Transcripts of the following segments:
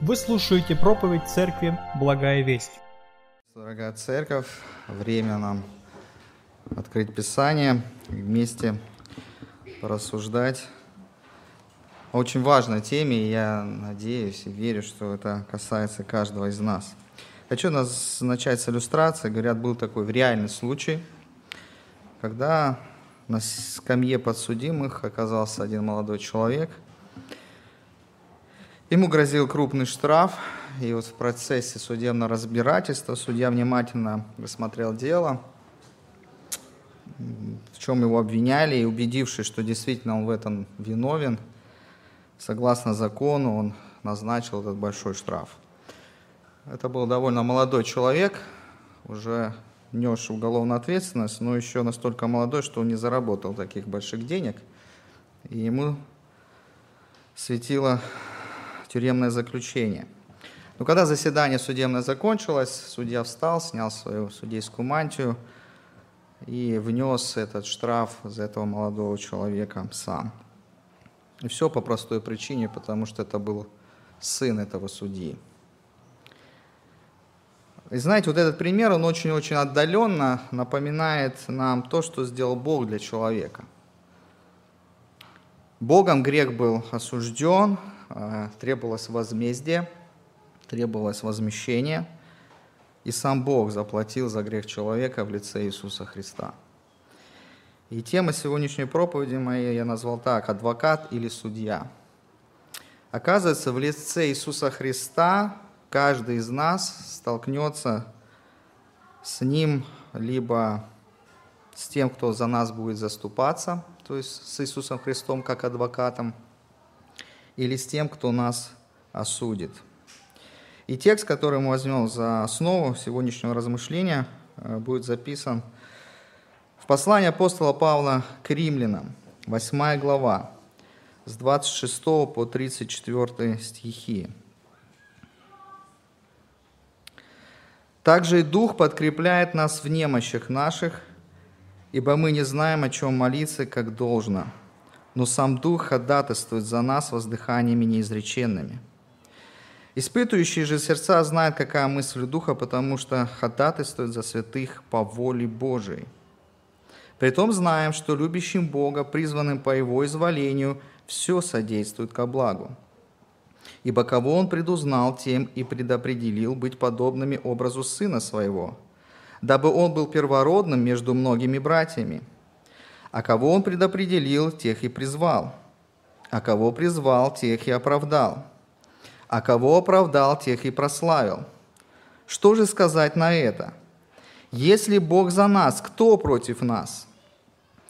Вы слушаете проповедь Церкви «Благая весть». Дорогая Церковь, время нам открыть Писание вместе порассуждать о очень важной теме, и я надеюсь и верю, что это касается каждого из нас. Хочу нас начать с иллюстрации. Говорят, был такой реальный случай, когда на скамье подсудимых оказался один молодой человек – Ему грозил крупный штраф, и вот в процессе судебного разбирательства судья внимательно рассмотрел дело, в чем его обвиняли, и убедившись, что действительно он в этом виновен, согласно закону он назначил этот большой штраф. Это был довольно молодой человек, уже нес уголовную ответственность, но еще настолько молодой, что он не заработал таких больших денег, и ему светило тюремное заключение. Но когда заседание судебное закончилось, судья встал, снял свою судейскую мантию и внес этот штраф за этого молодого человека сам. И все по простой причине, потому что это был сын этого судьи. И знаете, вот этот пример, он очень-очень отдаленно напоминает нам то, что сделал Бог для человека. Богом грех был осужден, требовалось возмездие, требовалось возмещение, и сам Бог заплатил за грех человека в лице Иисуса Христа. И тема сегодняшней проповеди моей я назвал так «Адвокат или судья». Оказывается, в лице Иисуса Христа каждый из нас столкнется с Ним либо с тем, кто за нас будет заступаться, то есть с Иисусом Христом как адвокатом, или с тем, кто нас осудит. И текст, который мы возьмем за основу сегодняшнего размышления, э, будет записан в послании апостола Павла к римлянам, 8 глава, с 26 по 34 стихи. Также и Дух подкрепляет нас в немощах наших, ибо мы не знаем, о чем молиться, как должно – но сам Дух ходатайствует за нас воздыханиями неизреченными. Испытывающие же сердца знают, какая мысль Духа, потому что ходатайствует за святых по воле Божией. Притом знаем, что любящим Бога, призванным по Его изволению, все содействует ко благу. Ибо кого Он предузнал, тем и предопределил быть подобными образу Сына Своего, дабы Он был первородным между многими братьями – а кого он предопределил, тех и призвал. А кого призвал, тех и оправдал. А кого оправдал, тех и прославил. Что же сказать на это? Если Бог за нас, кто против нас?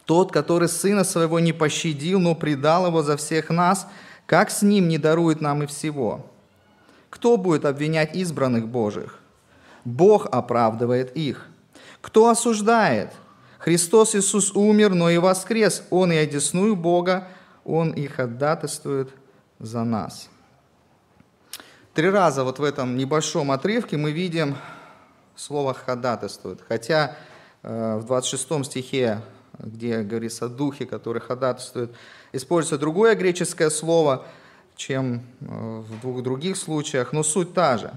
Тот, который Сына Своего не пощадил, но предал Его за всех нас, как с Ним не дарует нам и всего? Кто будет обвинять избранных Божьих? Бог оправдывает их. Кто осуждает? Христос Иисус умер, но и воскрес. Он и одесную Бога, Он и ходатайствует за нас. Три раза вот в этом небольшом отрывке мы видим слово «ходатайствует». Хотя э, в 26 стихе, где говорится о духе, который ходатайствует, используется другое греческое слово, чем э, в двух других случаях, но суть та же.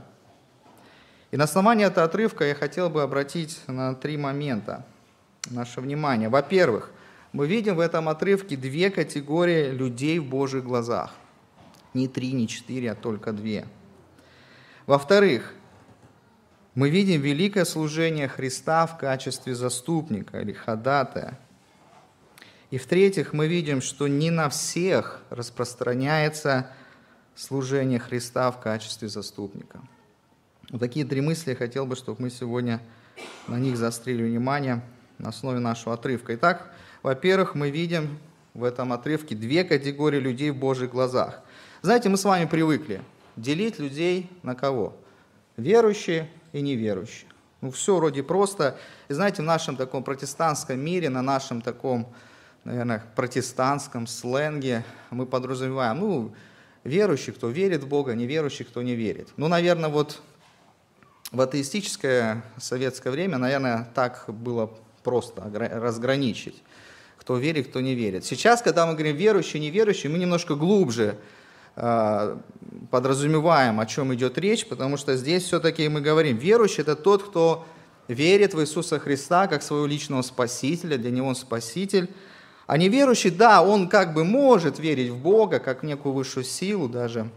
И на основании этого отрывка я хотел бы обратить на три момента – наше внимание. Во-первых, мы видим в этом отрывке две категории людей в Божьих глазах. Не три, не четыре, а только две. Во-вторых, мы видим великое служение Христа в качестве заступника или ходатая. И в-третьих, мы видим, что не на всех распространяется служение Христа в качестве заступника. Вот такие три мысли я хотел бы, чтобы мы сегодня на них заострили внимание – на основе нашего отрывка. Итак, во-первых, мы видим в этом отрывке две категории людей в Божьих глазах. Знаете, мы с вами привыкли делить людей на кого? Верующие и неверующие. Ну, все вроде просто. И знаете, в нашем таком протестантском мире, на нашем таком, наверное, протестантском сленге мы подразумеваем, ну, верующий, кто верит в Бога, неверующий, кто не верит. Ну, наверное, вот в атеистическое советское время, наверное, так было просто разграничить, кто верит, кто не верит. Сейчас, когда мы говорим верующий, неверующий, мы немножко глубже а, подразумеваем, о чем идет речь, потому что здесь все-таки мы говорим, верующий – это тот, кто верит в Иисуса Христа как своего личного Спасителя, для него Он Спаситель. А неверующий, да, он как бы может верить в Бога, как в некую высшую силу, даже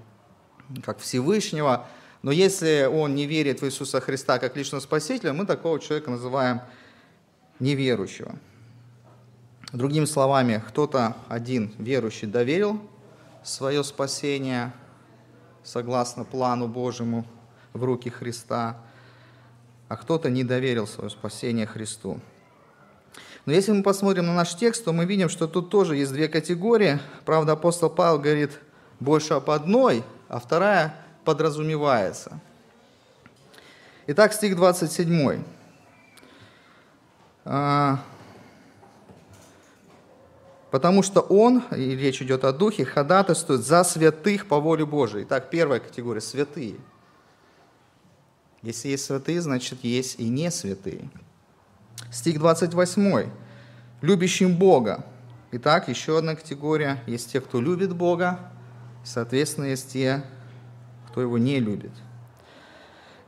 как Всевышнего, но если он не верит в Иисуса Христа как личного Спасителя, мы такого человека называем неверующего. Другими словами, кто-то один верующий доверил свое спасение согласно плану Божьему в руки Христа, а кто-то не доверил свое спасение Христу. Но если мы посмотрим на наш текст, то мы видим, что тут тоже есть две категории. Правда, апостол Павел говорит больше об одной, а вторая подразумевается. Итак, стих 27. А, потому что он, и речь идет о духе, ходатайствует за святых по воле Божией. Итак, первая категория – святые. Если есть святые, значит, есть и не святые. Стих 28. Любящим Бога. Итак, еще одна категория. Есть те, кто любит Бога, соответственно, есть те, кто его не любит.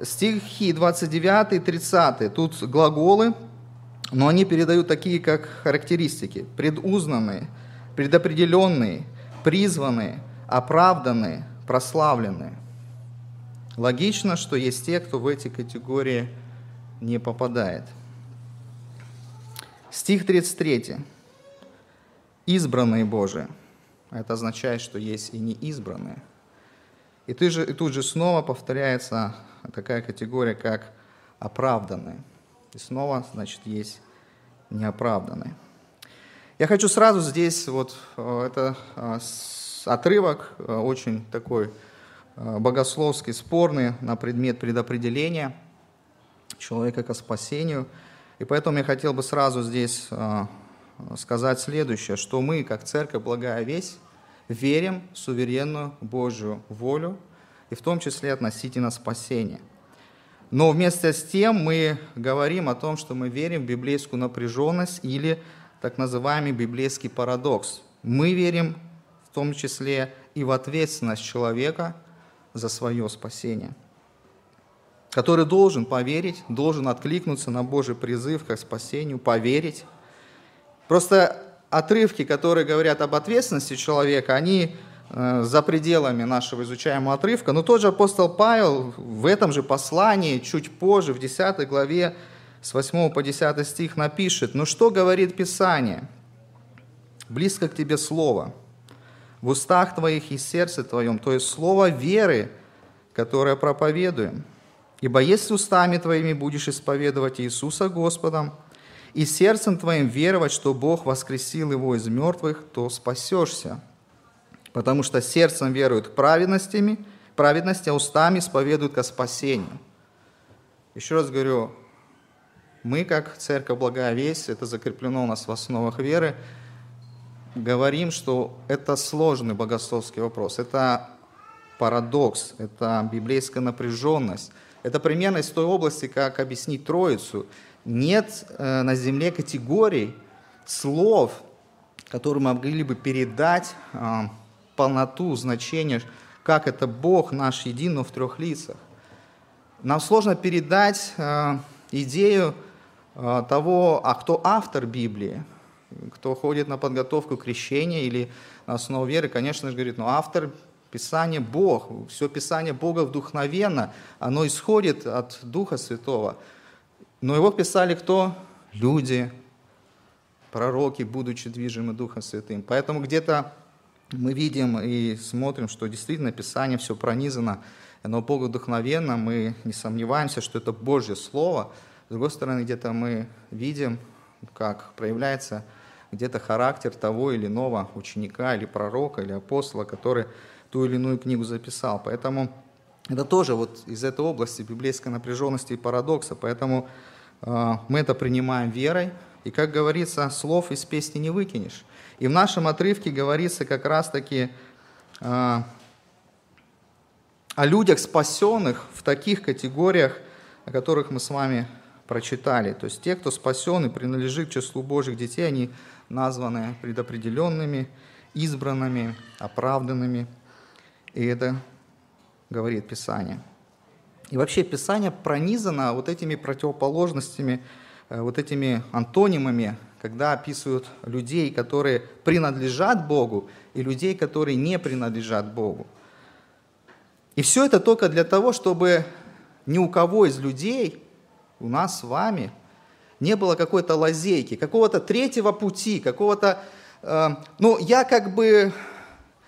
Стихи 29 и 30. Тут глаголы, но они передают такие, как характеристики. Предузнанные, предопределенные, призванные, оправданные, прославленные. Логично, что есть те, кто в эти категории не попадает. Стих 33. Избранные Божии. Это означает, что есть и неизбранные. И, ты же, и тут же снова повторяется такая категория, как оправданные. И снова, значит, есть неоправданные. Я хочу сразу здесь, вот э, это э, отрывок, э, очень такой богословский, спорный на предмет предопределения человека к спасению. И поэтому я хотел бы сразу здесь сказать следующее, что мы, как церковь Благая Весть, верим в суверенную Божью волю, и в том числе относительно спасения. Но вместе с тем мы говорим о том, что мы верим в библейскую напряженность или так называемый библейский парадокс. Мы верим в том числе и в ответственность человека за свое спасение, который должен поверить, должен откликнуться на Божий призыв к спасению, поверить. Просто отрывки, которые говорят об ответственности человека, они за пределами нашего изучаемого отрывка. Но тот же апостол Павел в этом же послании, чуть позже, в 10 главе, с 8 по 10 стих напишет, «Ну что говорит Писание? Близко к тебе Слово, в устах твоих и сердце твоем, то есть Слово веры, которое проповедуем. Ибо если устами твоими будешь исповедовать Иисуса Господом, и сердцем твоим веровать, что Бог воскресил его из мертвых, то спасешься. Потому что сердцем веруют к праведностями, праведности, а устами исповедуют ко спасению. Еще раз говорю, мы, как Церковь Благая Весть, это закреплено у нас в основах веры, говорим, что это сложный богословский вопрос, это парадокс, это библейская напряженность. Это примерно из той области, как объяснить Троицу – нет э, на земле категорий, слов, которые могли бы передать э, полноту, значение, как это Бог наш един, но в трех лицах. Нам сложно передать э, идею того, а кто автор Библии, кто ходит на подготовку крещения или на основу веры, конечно же, говорит, ну автор Писания Бог, все Писание Бога вдохновенно, оно исходит от Духа Святого. Но его писали кто? Люди, пророки, будучи движимы Духом Святым. Поэтому где-то мы видим и смотрим, что действительно Писание все пронизано, оно Богу вдохновенно, мы не сомневаемся, что это Божье Слово. С другой стороны, где-то мы видим, как проявляется где-то характер того или иного ученика, или пророка, или апостола, который ту или иную книгу записал. Поэтому это тоже вот из этой области библейской напряженности и парадокса. Поэтому а, мы это принимаем верой, и, как говорится, слов из песни не выкинешь. И в нашем отрывке говорится как раз-таки а, о людях, спасенных в таких категориях, о которых мы с вами прочитали. То есть те, кто спасен и принадлежит к числу Божьих детей, они названы предопределенными, избранными, оправданными И это говорит Писание. И вообще Писание пронизано вот этими противоположностями, э, вот этими антонимами, когда описывают людей, которые принадлежат Богу, и людей, которые не принадлежат Богу. И все это только для того, чтобы ни у кого из людей, у нас с вами, не было какой-то лазейки, какого-то третьего пути, какого-то... Э, ну, я как бы...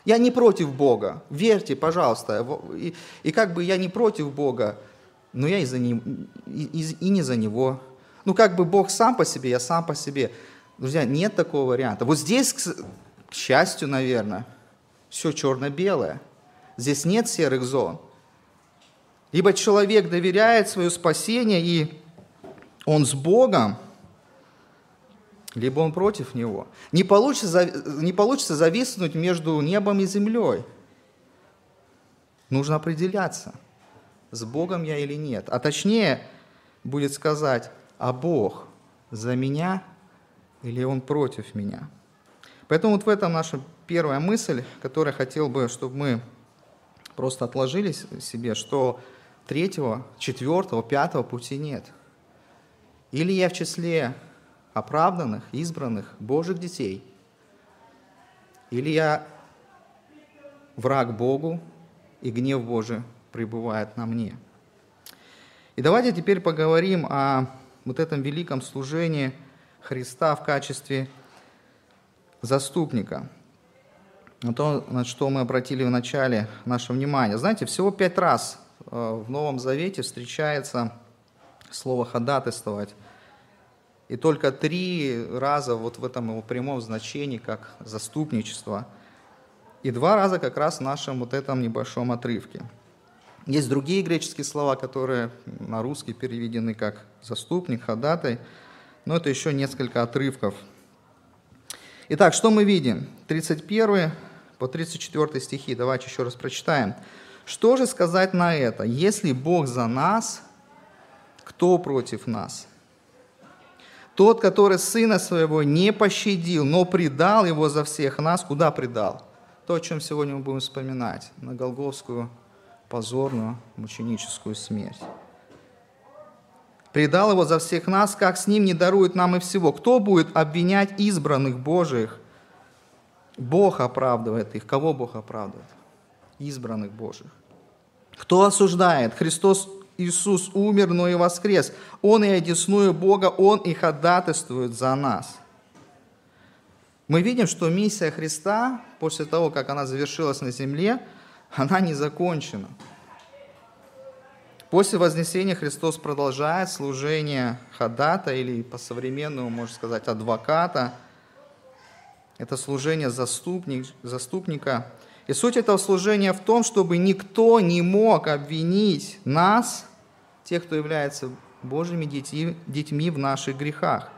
Я не против Бога, верьте, пожалуйста. И, и как бы я не против Бога, но я и, за не, и, и не за Него. Ну, как бы Бог сам по себе, я сам по себе. Друзья, нет такого варианта. Вот здесь, к, счастью, наверное, все черно-белое. Здесь нет серых зон. Ибо человек доверяет свое спасение, и он с Богом, либо он против Него. Не получится, не получится зависнуть между небом и землей. Нужно определяться, с Богом я или нет. А точнее будет сказать, а Бог за меня или Он против меня. Поэтому вот в этом наша первая мысль, которую я хотел бы, чтобы мы просто отложили себе, что третьего, четвертого, пятого пути нет. Или я в числе оправданных, избранных Божьих детей, или я враг Богу, и гнев Божий пребывает на мне. И давайте теперь поговорим о вот этом великом служении Христа в качестве заступника. На то, на что мы обратили в начале наше внимание. Знаете, всего пять раз э, в Новом Завете встречается слово «ходатайствовать». И только три раза вот в этом его прямом значении, как заступничество. И два раза как раз в нашем вот этом небольшом отрывке. Есть другие греческие слова, которые на русский переведены как заступник, ходатай, но это еще несколько отрывков. Итак, что мы видим? 31 по 34 стихи, давайте еще раз прочитаем. Что же сказать на это? Если Бог за нас, кто против нас? Тот, который сына своего не пощадил, но предал его за всех нас, куда предал? То, о чем сегодня мы будем вспоминать, на Голговскую позорную мученическую смерть. Предал его за всех нас, как с ним не дарует нам и всего. Кто будет обвинять избранных Божиих? Бог оправдывает их. Кого Бог оправдывает? Избранных Божьих. Кто осуждает? Христос Иисус умер, но и воскрес. Он и одесную Бога, Он и ходатайствует за нас. Мы видим, что миссия Христа, после того, как она завершилась на земле, она не закончена. После Вознесения Христос продолжает служение ходата или по-современному, можно сказать, адвоката. Это служение заступник, заступника – и суть этого служения в том, чтобы никто не мог обвинить нас, тех, кто является Божьими детьми, детьми в наших грехах.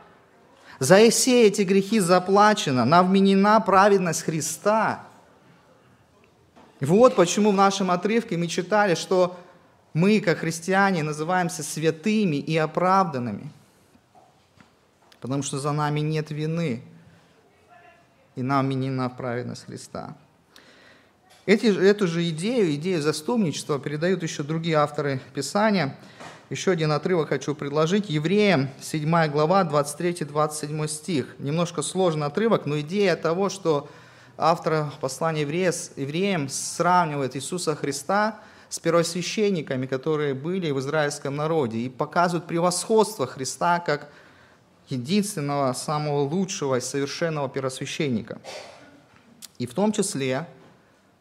За все эти грехи заплачено, нам вменена праведность Христа. Вот почему в нашем отрывке мы читали, что мы, как христиане, называемся святыми и оправданными, потому что за нами нет вины, и нам вменена праведность Христа. Эти, эту же идею, идею заступничества передают еще другие авторы Писания. Еще один отрывок хочу предложить. Евреям, 7 глава, 23-27 стих. Немножко сложный отрывок, но идея того, что автор послания евреям сравнивает Иисуса Христа с первосвященниками, которые были в израильском народе, и показывают превосходство Христа как единственного, самого лучшего и совершенного первосвященника. И в том числе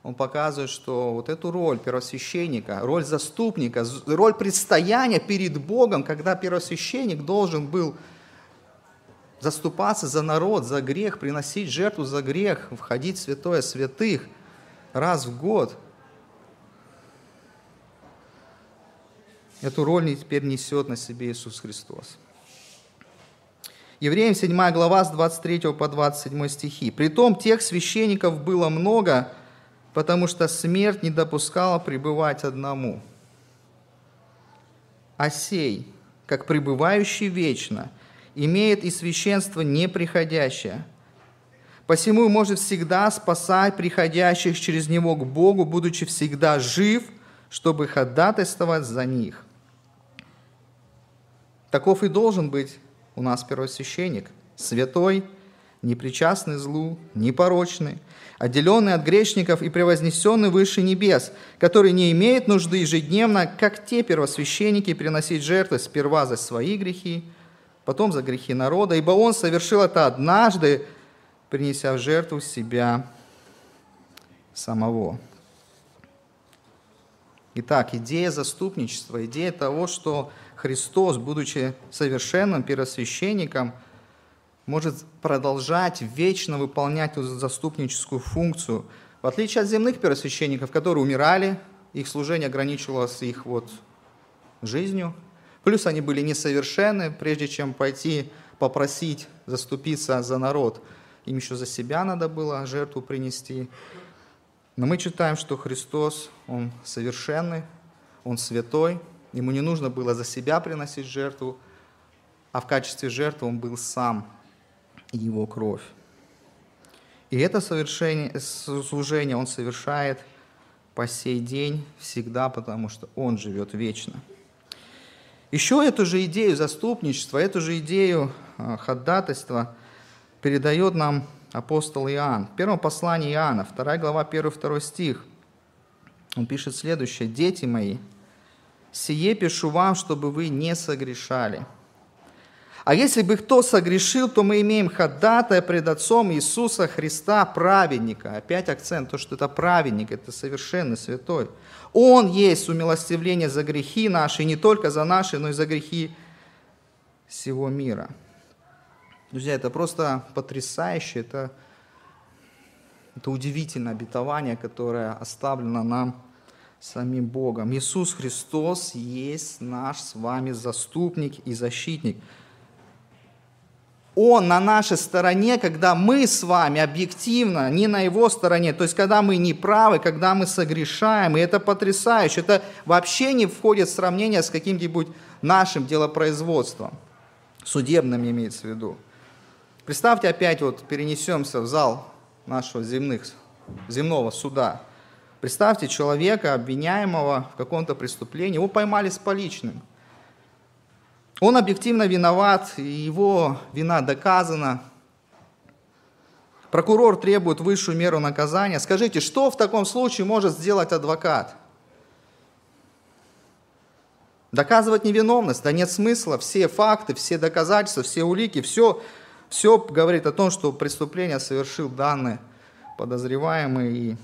он показывает, что вот эту роль первосвященника, роль заступника, роль предстояния перед Богом, когда первосвященник должен был заступаться за народ, за грех, приносить жертву за грех, входить в святое святых раз в год. Эту роль теперь несет на себе Иисус Христос. Евреям 7 глава с 23 по 27 стихи. «Притом тех священников было много, потому что смерть не допускала пребывать одному. А сей, как пребывающий вечно, имеет и священство неприходящее. Посему может всегда спасать приходящих через Него к Богу, будучи всегда жив, чтобы ходатайствовать за них. Таков и должен быть у нас первосвященник, святой, непричастный злу, непорочный, отделенный от грешников и превознесенный выше небес, который не имеет нужды ежедневно, как те первосвященники, приносить жертвы сперва за свои грехи, потом за грехи народа, ибо он совершил это однажды, принеся в жертву себя самого. Итак, идея заступничества, идея того, что Христос, будучи совершенным первосвященником, может продолжать вечно выполнять заступническую функцию. В отличие от земных первосвященников, которые умирали, их служение ограничивалось их вот жизнью, плюс они были несовершенны, прежде чем пойти попросить заступиться за народ. Им еще за себя надо было жертву принести. Но мы читаем, что Христос, Он совершенный, Он святой, Ему не нужно было за себя приносить жертву, а в качестве жертвы Он был сам и Его кровь. И это совершение, служение Он совершает по сей день, всегда, потому что Он живет вечно. Еще эту же идею заступничества, эту же идею а, ходатайства передает нам апостол Иоанн. В первом послании Иоанна, 2 глава, 1-2 стих, он пишет следующее. «Дети мои, сие пишу вам, чтобы вы не согрешали. А если бы кто согрешил, то мы имеем ходатая пред Отцом Иисуса Христа, праведника. Опять акцент, то, что это праведник, это совершенный, святой. Он есть умилостивление за грехи наши, не только за наши, но и за грехи всего мира. Друзья, это просто потрясающе, это, это удивительное обетование, которое оставлено нам самим Богом. Иисус Христос есть наш с вами заступник и защитник. Он на нашей стороне, когда мы с вами объективно не на его стороне, то есть когда мы не правы, когда мы согрешаем, и это потрясающе, это вообще не входит в сравнение с каким-нибудь нашим делопроизводством, судебным имеется в виду. Представьте опять, вот перенесемся в зал нашего земных, земного суда – Представьте человека, обвиняемого в каком-то преступлении, его поймали с поличным. Он объективно виноват, и его вина доказана. Прокурор требует высшую меру наказания. Скажите, что в таком случае может сделать адвокат? Доказывать невиновность? Да нет смысла. Все факты, все доказательства, все улики, все, все говорит о том, что преступление совершил данный подозреваемый и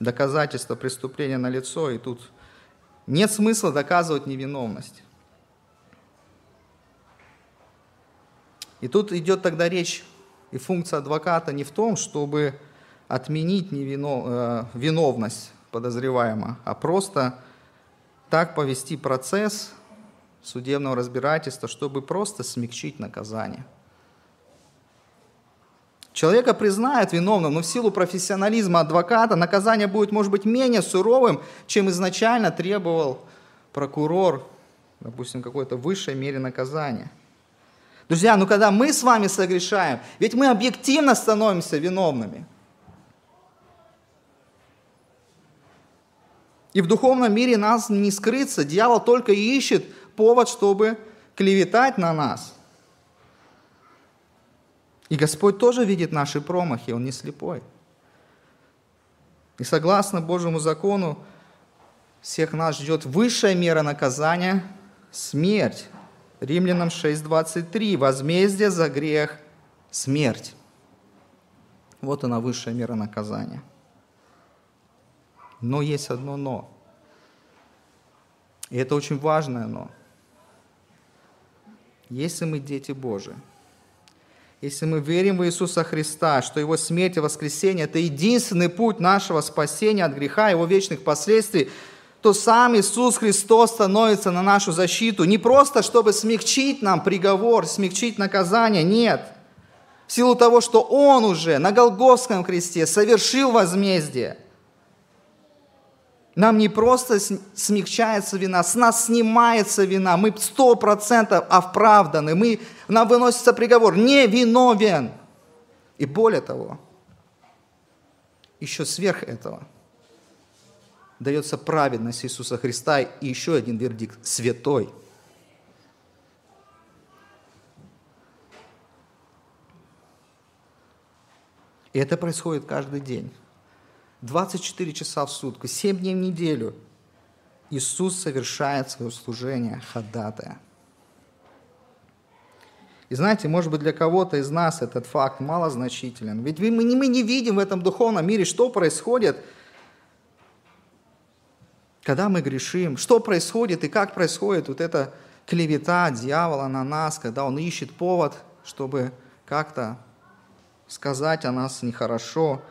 доказательства преступления на лицо, и тут нет смысла доказывать невиновность. И тут идет тогда речь и функция адвоката не в том, чтобы отменить невинов, э, виновность подозреваемого, а просто так повести процесс судебного разбирательства, чтобы просто смягчить наказание. Человека признают виновным, но в силу профессионализма адвоката наказание будет, может быть, менее суровым, чем изначально требовал прокурор, допустим, какой-то высшей мере наказания. Друзья, ну когда мы с вами согрешаем, ведь мы объективно становимся виновными. И в духовном мире нас не скрыться. Дьявол только ищет повод, чтобы клеветать на нас. И Господь тоже видит наши промахи, Он не слепой. И согласно Божьему закону, всех нас ждет высшая мера наказания – смерть. Римлянам 6.23. Возмездие за грех – смерть. Вот она высшая мера наказания. Но есть одно «но». И это очень важное «но». Если мы дети Божии – если мы верим в Иисуса Христа, что Его смерть и воскресение – это единственный путь нашего спасения от греха, Его вечных последствий, то сам Иисус Христос становится на нашу защиту. Не просто, чтобы смягчить нам приговор, смягчить наказание, нет. В силу того, что Он уже на Голгофском кресте совершил возмездие – нам не просто смягчается вина, с нас снимается вина. Мы сто процентов оправданы. Мы, нам выносится приговор. Не виновен. И более того, еще сверх этого дается праведность Иисуса Христа и еще один вердикт – святой. И это происходит каждый день. 24 часа в сутки, 7 дней в неделю Иисус совершает свое служение ходатая. И знаете, может быть, для кого-то из нас этот факт малозначителен. Ведь мы не, мы не видим в этом духовном мире, что происходит, когда мы грешим, что происходит и как происходит вот эта клевета дьявола на нас, когда он ищет повод, чтобы как-то сказать о нас нехорошо.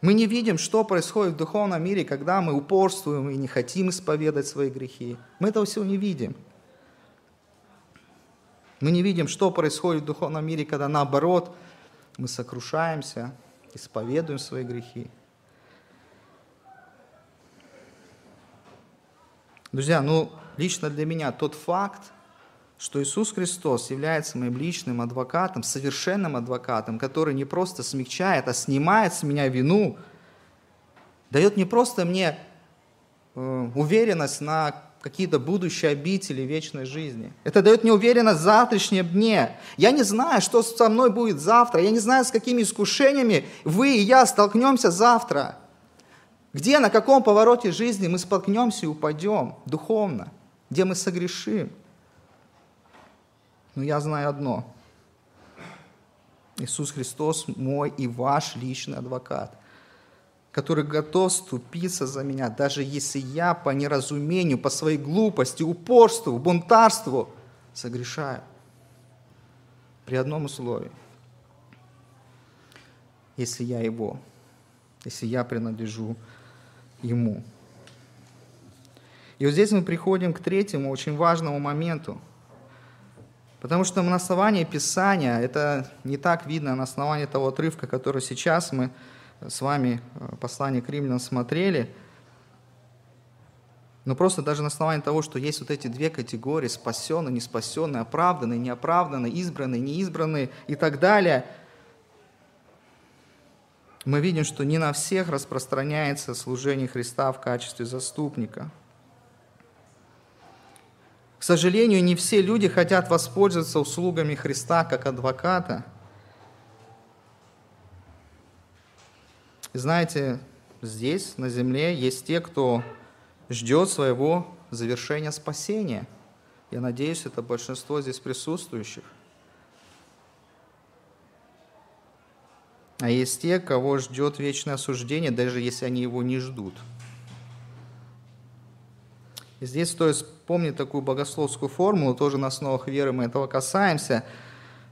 Мы не видим, что происходит в духовном мире, когда мы упорствуем и не хотим исповедать свои грехи. Мы этого всего не видим. Мы не видим, что происходит в духовном мире, когда наоборот мы сокрушаемся, исповедуем свои грехи. Друзья, ну, лично для меня тот факт, что Иисус Христос является моим личным адвокатом, совершенным адвокатом, который не просто смягчает, а снимает с меня вину, дает не просто мне э, уверенность на какие-то будущие обители вечной жизни. Это дает мне уверенность в завтрашнем дне. Я не знаю, что со мной будет завтра. Я не знаю, с какими искушениями вы и я столкнемся завтра. Где, на каком повороте жизни мы столкнемся и упадем духовно, где мы согрешим. Но я знаю одно. Иисус Христос мой и ваш личный адвокат, который готов ступиться за меня, даже если я по неразумению, по своей глупости, упорству, бунтарству согрешаю. При одном условии. Если я Его, если я принадлежу Ему. И вот здесь мы приходим к третьему очень важному моменту – Потому что на основании Писания, это не так видно на основании того отрывка, который сейчас мы с вами, э, послание к римлянам, смотрели, но просто даже на основании того, что есть вот эти две категории, спасенные, не спасенные, оправданные, неоправданные, избранные, неизбранные и так далее, мы видим, что не на всех распространяется служение Христа в качестве заступника – к сожалению, не все люди хотят воспользоваться услугами Христа как адвоката. И знаете, здесь, на земле, есть те, кто ждет своего завершения спасения. Я надеюсь, это большинство здесь присутствующих. А есть те, кого ждет вечное осуждение, даже если они его не ждут – и здесь стоит помнить такую богословскую формулу, тоже на основах веры мы этого касаемся.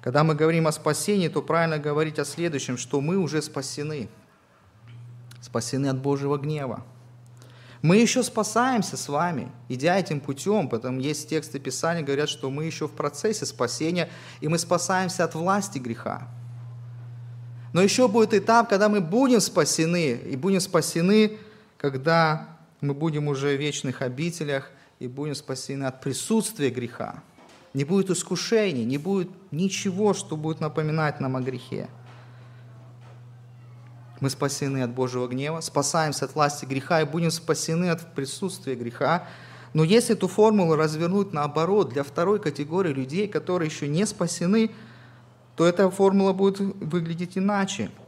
Когда мы говорим о спасении, то правильно говорить о следующем, что мы уже спасены. Спасены от Божьего гнева. Мы еще спасаемся с вами, идя этим путем, потому есть тексты Писания, говорят, что мы еще в процессе спасения, и мы спасаемся от власти греха. Но еще будет этап, когда мы будем спасены, и будем спасены, когда мы будем уже в вечных обителях и будем спасены от присутствия греха. Не будет искушений, не будет ничего, что будет напоминать нам о грехе. Мы спасены от Божьего гнева, спасаемся от власти греха и будем спасены от присутствия греха. Но если эту формулу развернуть наоборот для второй категории людей, которые еще не спасены, то эта формула будет выглядеть иначе –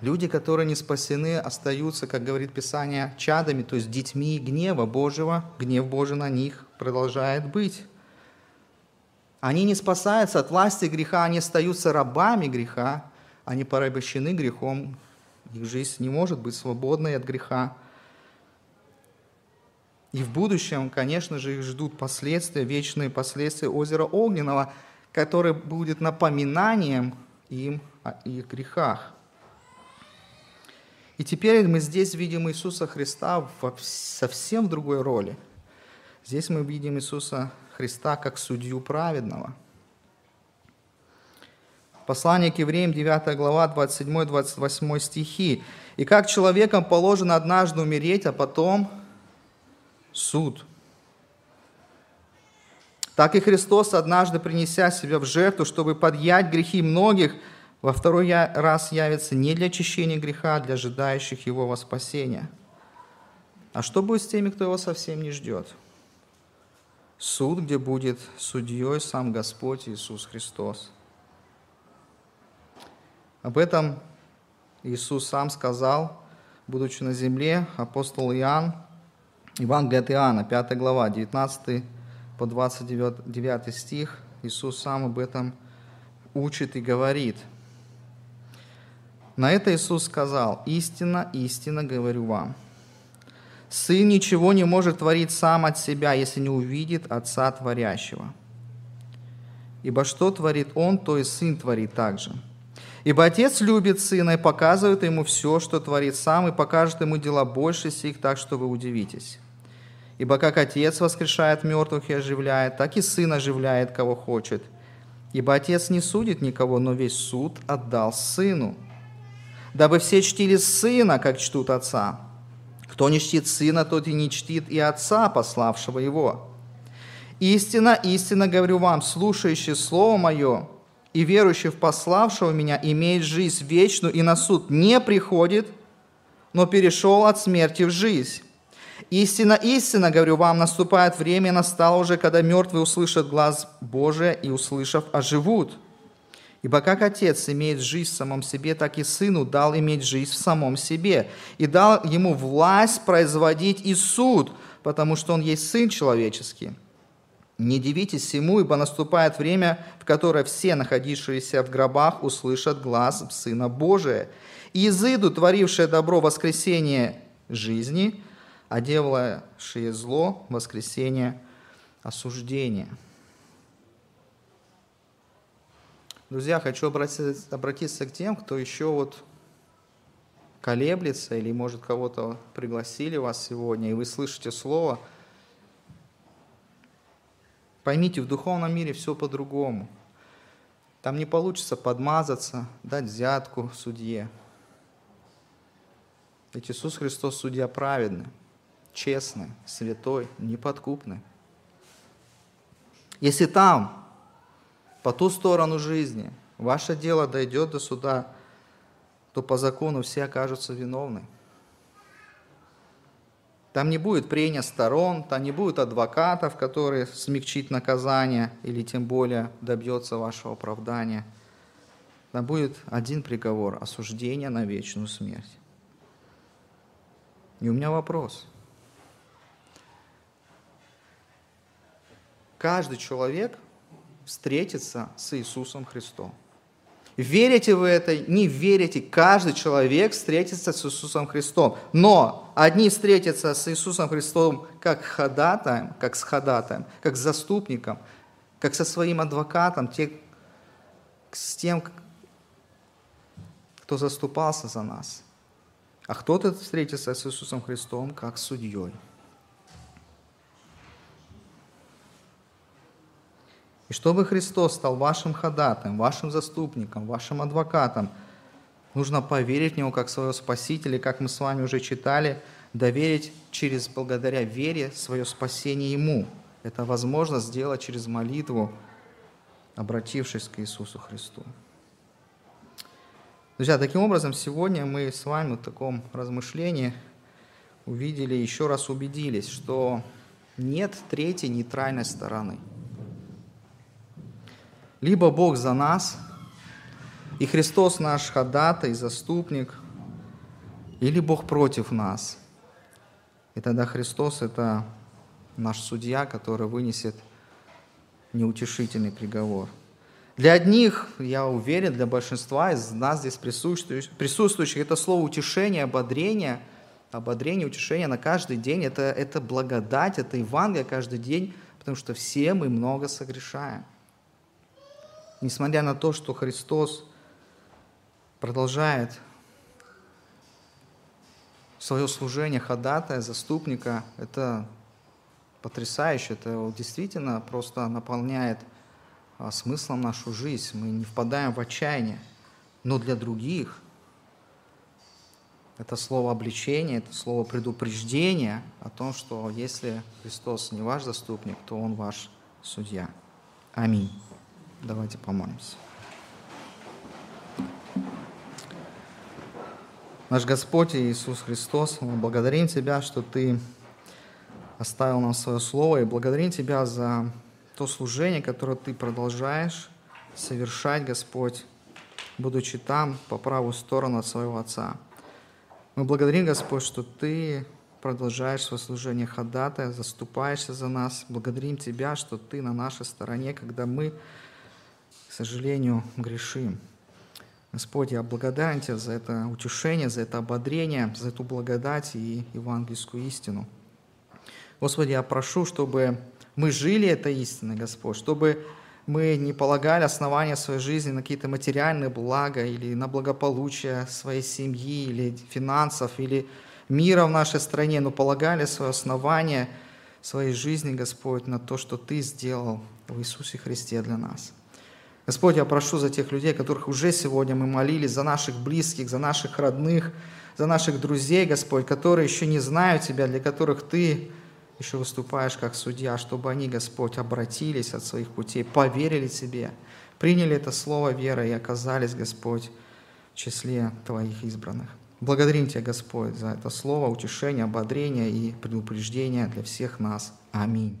Люди, которые не спасены, остаются, как говорит Писание, чадами, то есть детьми гнева Божьего. Гнев Божий на них продолжает быть. Они не спасаются от власти греха, они остаются рабами греха, они порабощены грехом. Их жизнь не может быть свободной от греха. И в будущем, конечно же, их ждут последствия, вечные последствия озера Огненного, которое будет напоминанием им о их грехах. И теперь мы здесь видим Иисуса Христа в совсем другой роли. Здесь мы видим Иисуса Христа как судью праведного. Послание к евреям, 9 глава, 27-28 стихи. «И как человекам положено однажды умереть, а потом суд». Так и Христос, однажды принеся себя в жертву, чтобы подъять грехи многих, во второй раз явится не для очищения греха, а для ожидающих его во спасение. А что будет с теми, кто его совсем не ждет? Суд, где будет судьей сам Господь Иисус Христос. Об этом Иисус сам сказал, будучи на земле, апостол Иоанн, Евангелие от Иоанна, 5 глава, 19 по 29 стих, Иисус сам об этом учит и говорит. На это Иисус сказал, «Истина, истина говорю вам, Сын ничего не может творить сам от себя, если не увидит Отца Творящего. Ибо что творит Он, то и Сын творит также. Ибо Отец любит Сына и показывает Ему все, что творит Сам, и покажет Ему дела больше сих, так что вы удивитесь. Ибо как Отец воскрешает мертвых и оживляет, так и Сын оживляет, кого хочет. Ибо Отец не судит никого, но весь суд отдал Сыну, дабы все чтили Сына, как чтут Отца. Кто не чтит Сына, тот и не чтит и Отца, пославшего Его. Истина, истинно говорю вам, слушающий Слово Мое и верующий в пославшего Меня имеет жизнь вечную и на суд не приходит, но перешел от смерти в жизнь. Истина, истинно, говорю вам, наступает время, настало уже, когда мертвые услышат глаз Божия и, услышав, оживут. Ибо как Отец имеет жизнь в самом себе, так и Сыну дал иметь жизнь в самом себе. И дал ему власть производить и суд, потому что он есть Сын человеческий. Не дивитесь всему, ибо наступает время, в которое все, находившиеся в гробах, услышат глаз Сына Божия. И изыдут, творившие добро, воскресение жизни – а делавшие зло – воскресение осуждения. Друзья, хочу обратиться, обратиться к тем, кто еще вот колеблется или, может, кого-то пригласили вас сегодня, и вы слышите слово. Поймите, в духовном мире все по-другому. Там не получится подмазаться, дать взятку судье. Ведь Иисус Христос судья праведный честный, святой, неподкупный. Если там, по ту сторону жизни, ваше дело дойдет до суда, то по закону все окажутся виновны. Там не будет прения сторон, там не будет адвокатов, которые смягчит наказание или тем более добьется вашего оправдания. Там будет один приговор – осуждение на вечную смерть. И у меня вопрос – каждый человек встретится с Иисусом Христом. Верите вы это, не верите, каждый человек встретится с Иисусом Христом. Но одни встретятся с Иисусом Христом как ходатаем, как с ходатаем, как с заступником, как со своим адвокатом, те, с тем, кто заступался за нас. А кто-то встретится с Иисусом Христом как судьей. И чтобы Христос стал вашим ходатаем, вашим заступником, вашим адвокатом, нужно поверить в Него как своего Спасителя, как мы с вами уже читали, доверить через, благодаря вере, свое спасение Ему. Это возможно сделать через молитву, обратившись к Иисусу Христу. Друзья, таким образом, сегодня мы с вами в таком размышлении увидели, еще раз убедились, что нет третьей нейтральной стороны – либо Бог за нас, и Христос наш ходатай, заступник, или Бог против нас. И тогда Христос – это наш судья, который вынесет неутешительный приговор. Для одних, я уверен, для большинства из нас здесь присутствующих, присутствующих это слово утешение, ободрение, ободрение, утешение на каждый день, это, это благодать, это Евангелие каждый день, потому что все мы много согрешаем. Несмотря на то, что Христос продолжает свое служение ходатая, заступника, это потрясающе, это действительно просто наполняет а, смыслом нашу жизнь. Мы не впадаем в отчаяние. Но для других это слово обличения, это слово предупреждения о том, что если Христос не ваш заступник, то Он ваш судья. Аминь. Давайте помолимся. Наш Господь Иисус Христос, мы благодарим Тебя, что Ты оставил нам свое Слово, и благодарим Тебя за то служение, которое Ты продолжаешь совершать, Господь, будучи там, по правую сторону от своего Отца. Мы благодарим, Господь, что Ты продолжаешь свое служение ходатая, заступаешься за нас. Благодарим Тебя, что Ты на нашей стороне, когда мы, к сожалению, грешим. Господь, я благодарен Тебе за это утешение, за это ободрение, за эту благодать и евангельскую истину. Господи, я прошу, чтобы мы жили этой истиной, Господь, чтобы мы не полагали основания своей жизни на какие-то материальные блага или на благополучие своей семьи или финансов или мира в нашей стране, но полагали свое основание своей жизни, Господь, на то, что Ты сделал в Иисусе Христе для нас. Господь, я прошу за тех людей, которых уже сегодня мы молились, за наших близких, за наших родных, за наших друзей, Господь, которые еще не знают Тебя, для которых Ты еще выступаешь как судья, чтобы они, Господь, обратились от своих путей, поверили Тебе, приняли это слово веры и оказались, Господь, в числе Твоих избранных. Благодарим Тебя, Господь, за это слово, утешение, ободрение и предупреждение для всех нас. Аминь.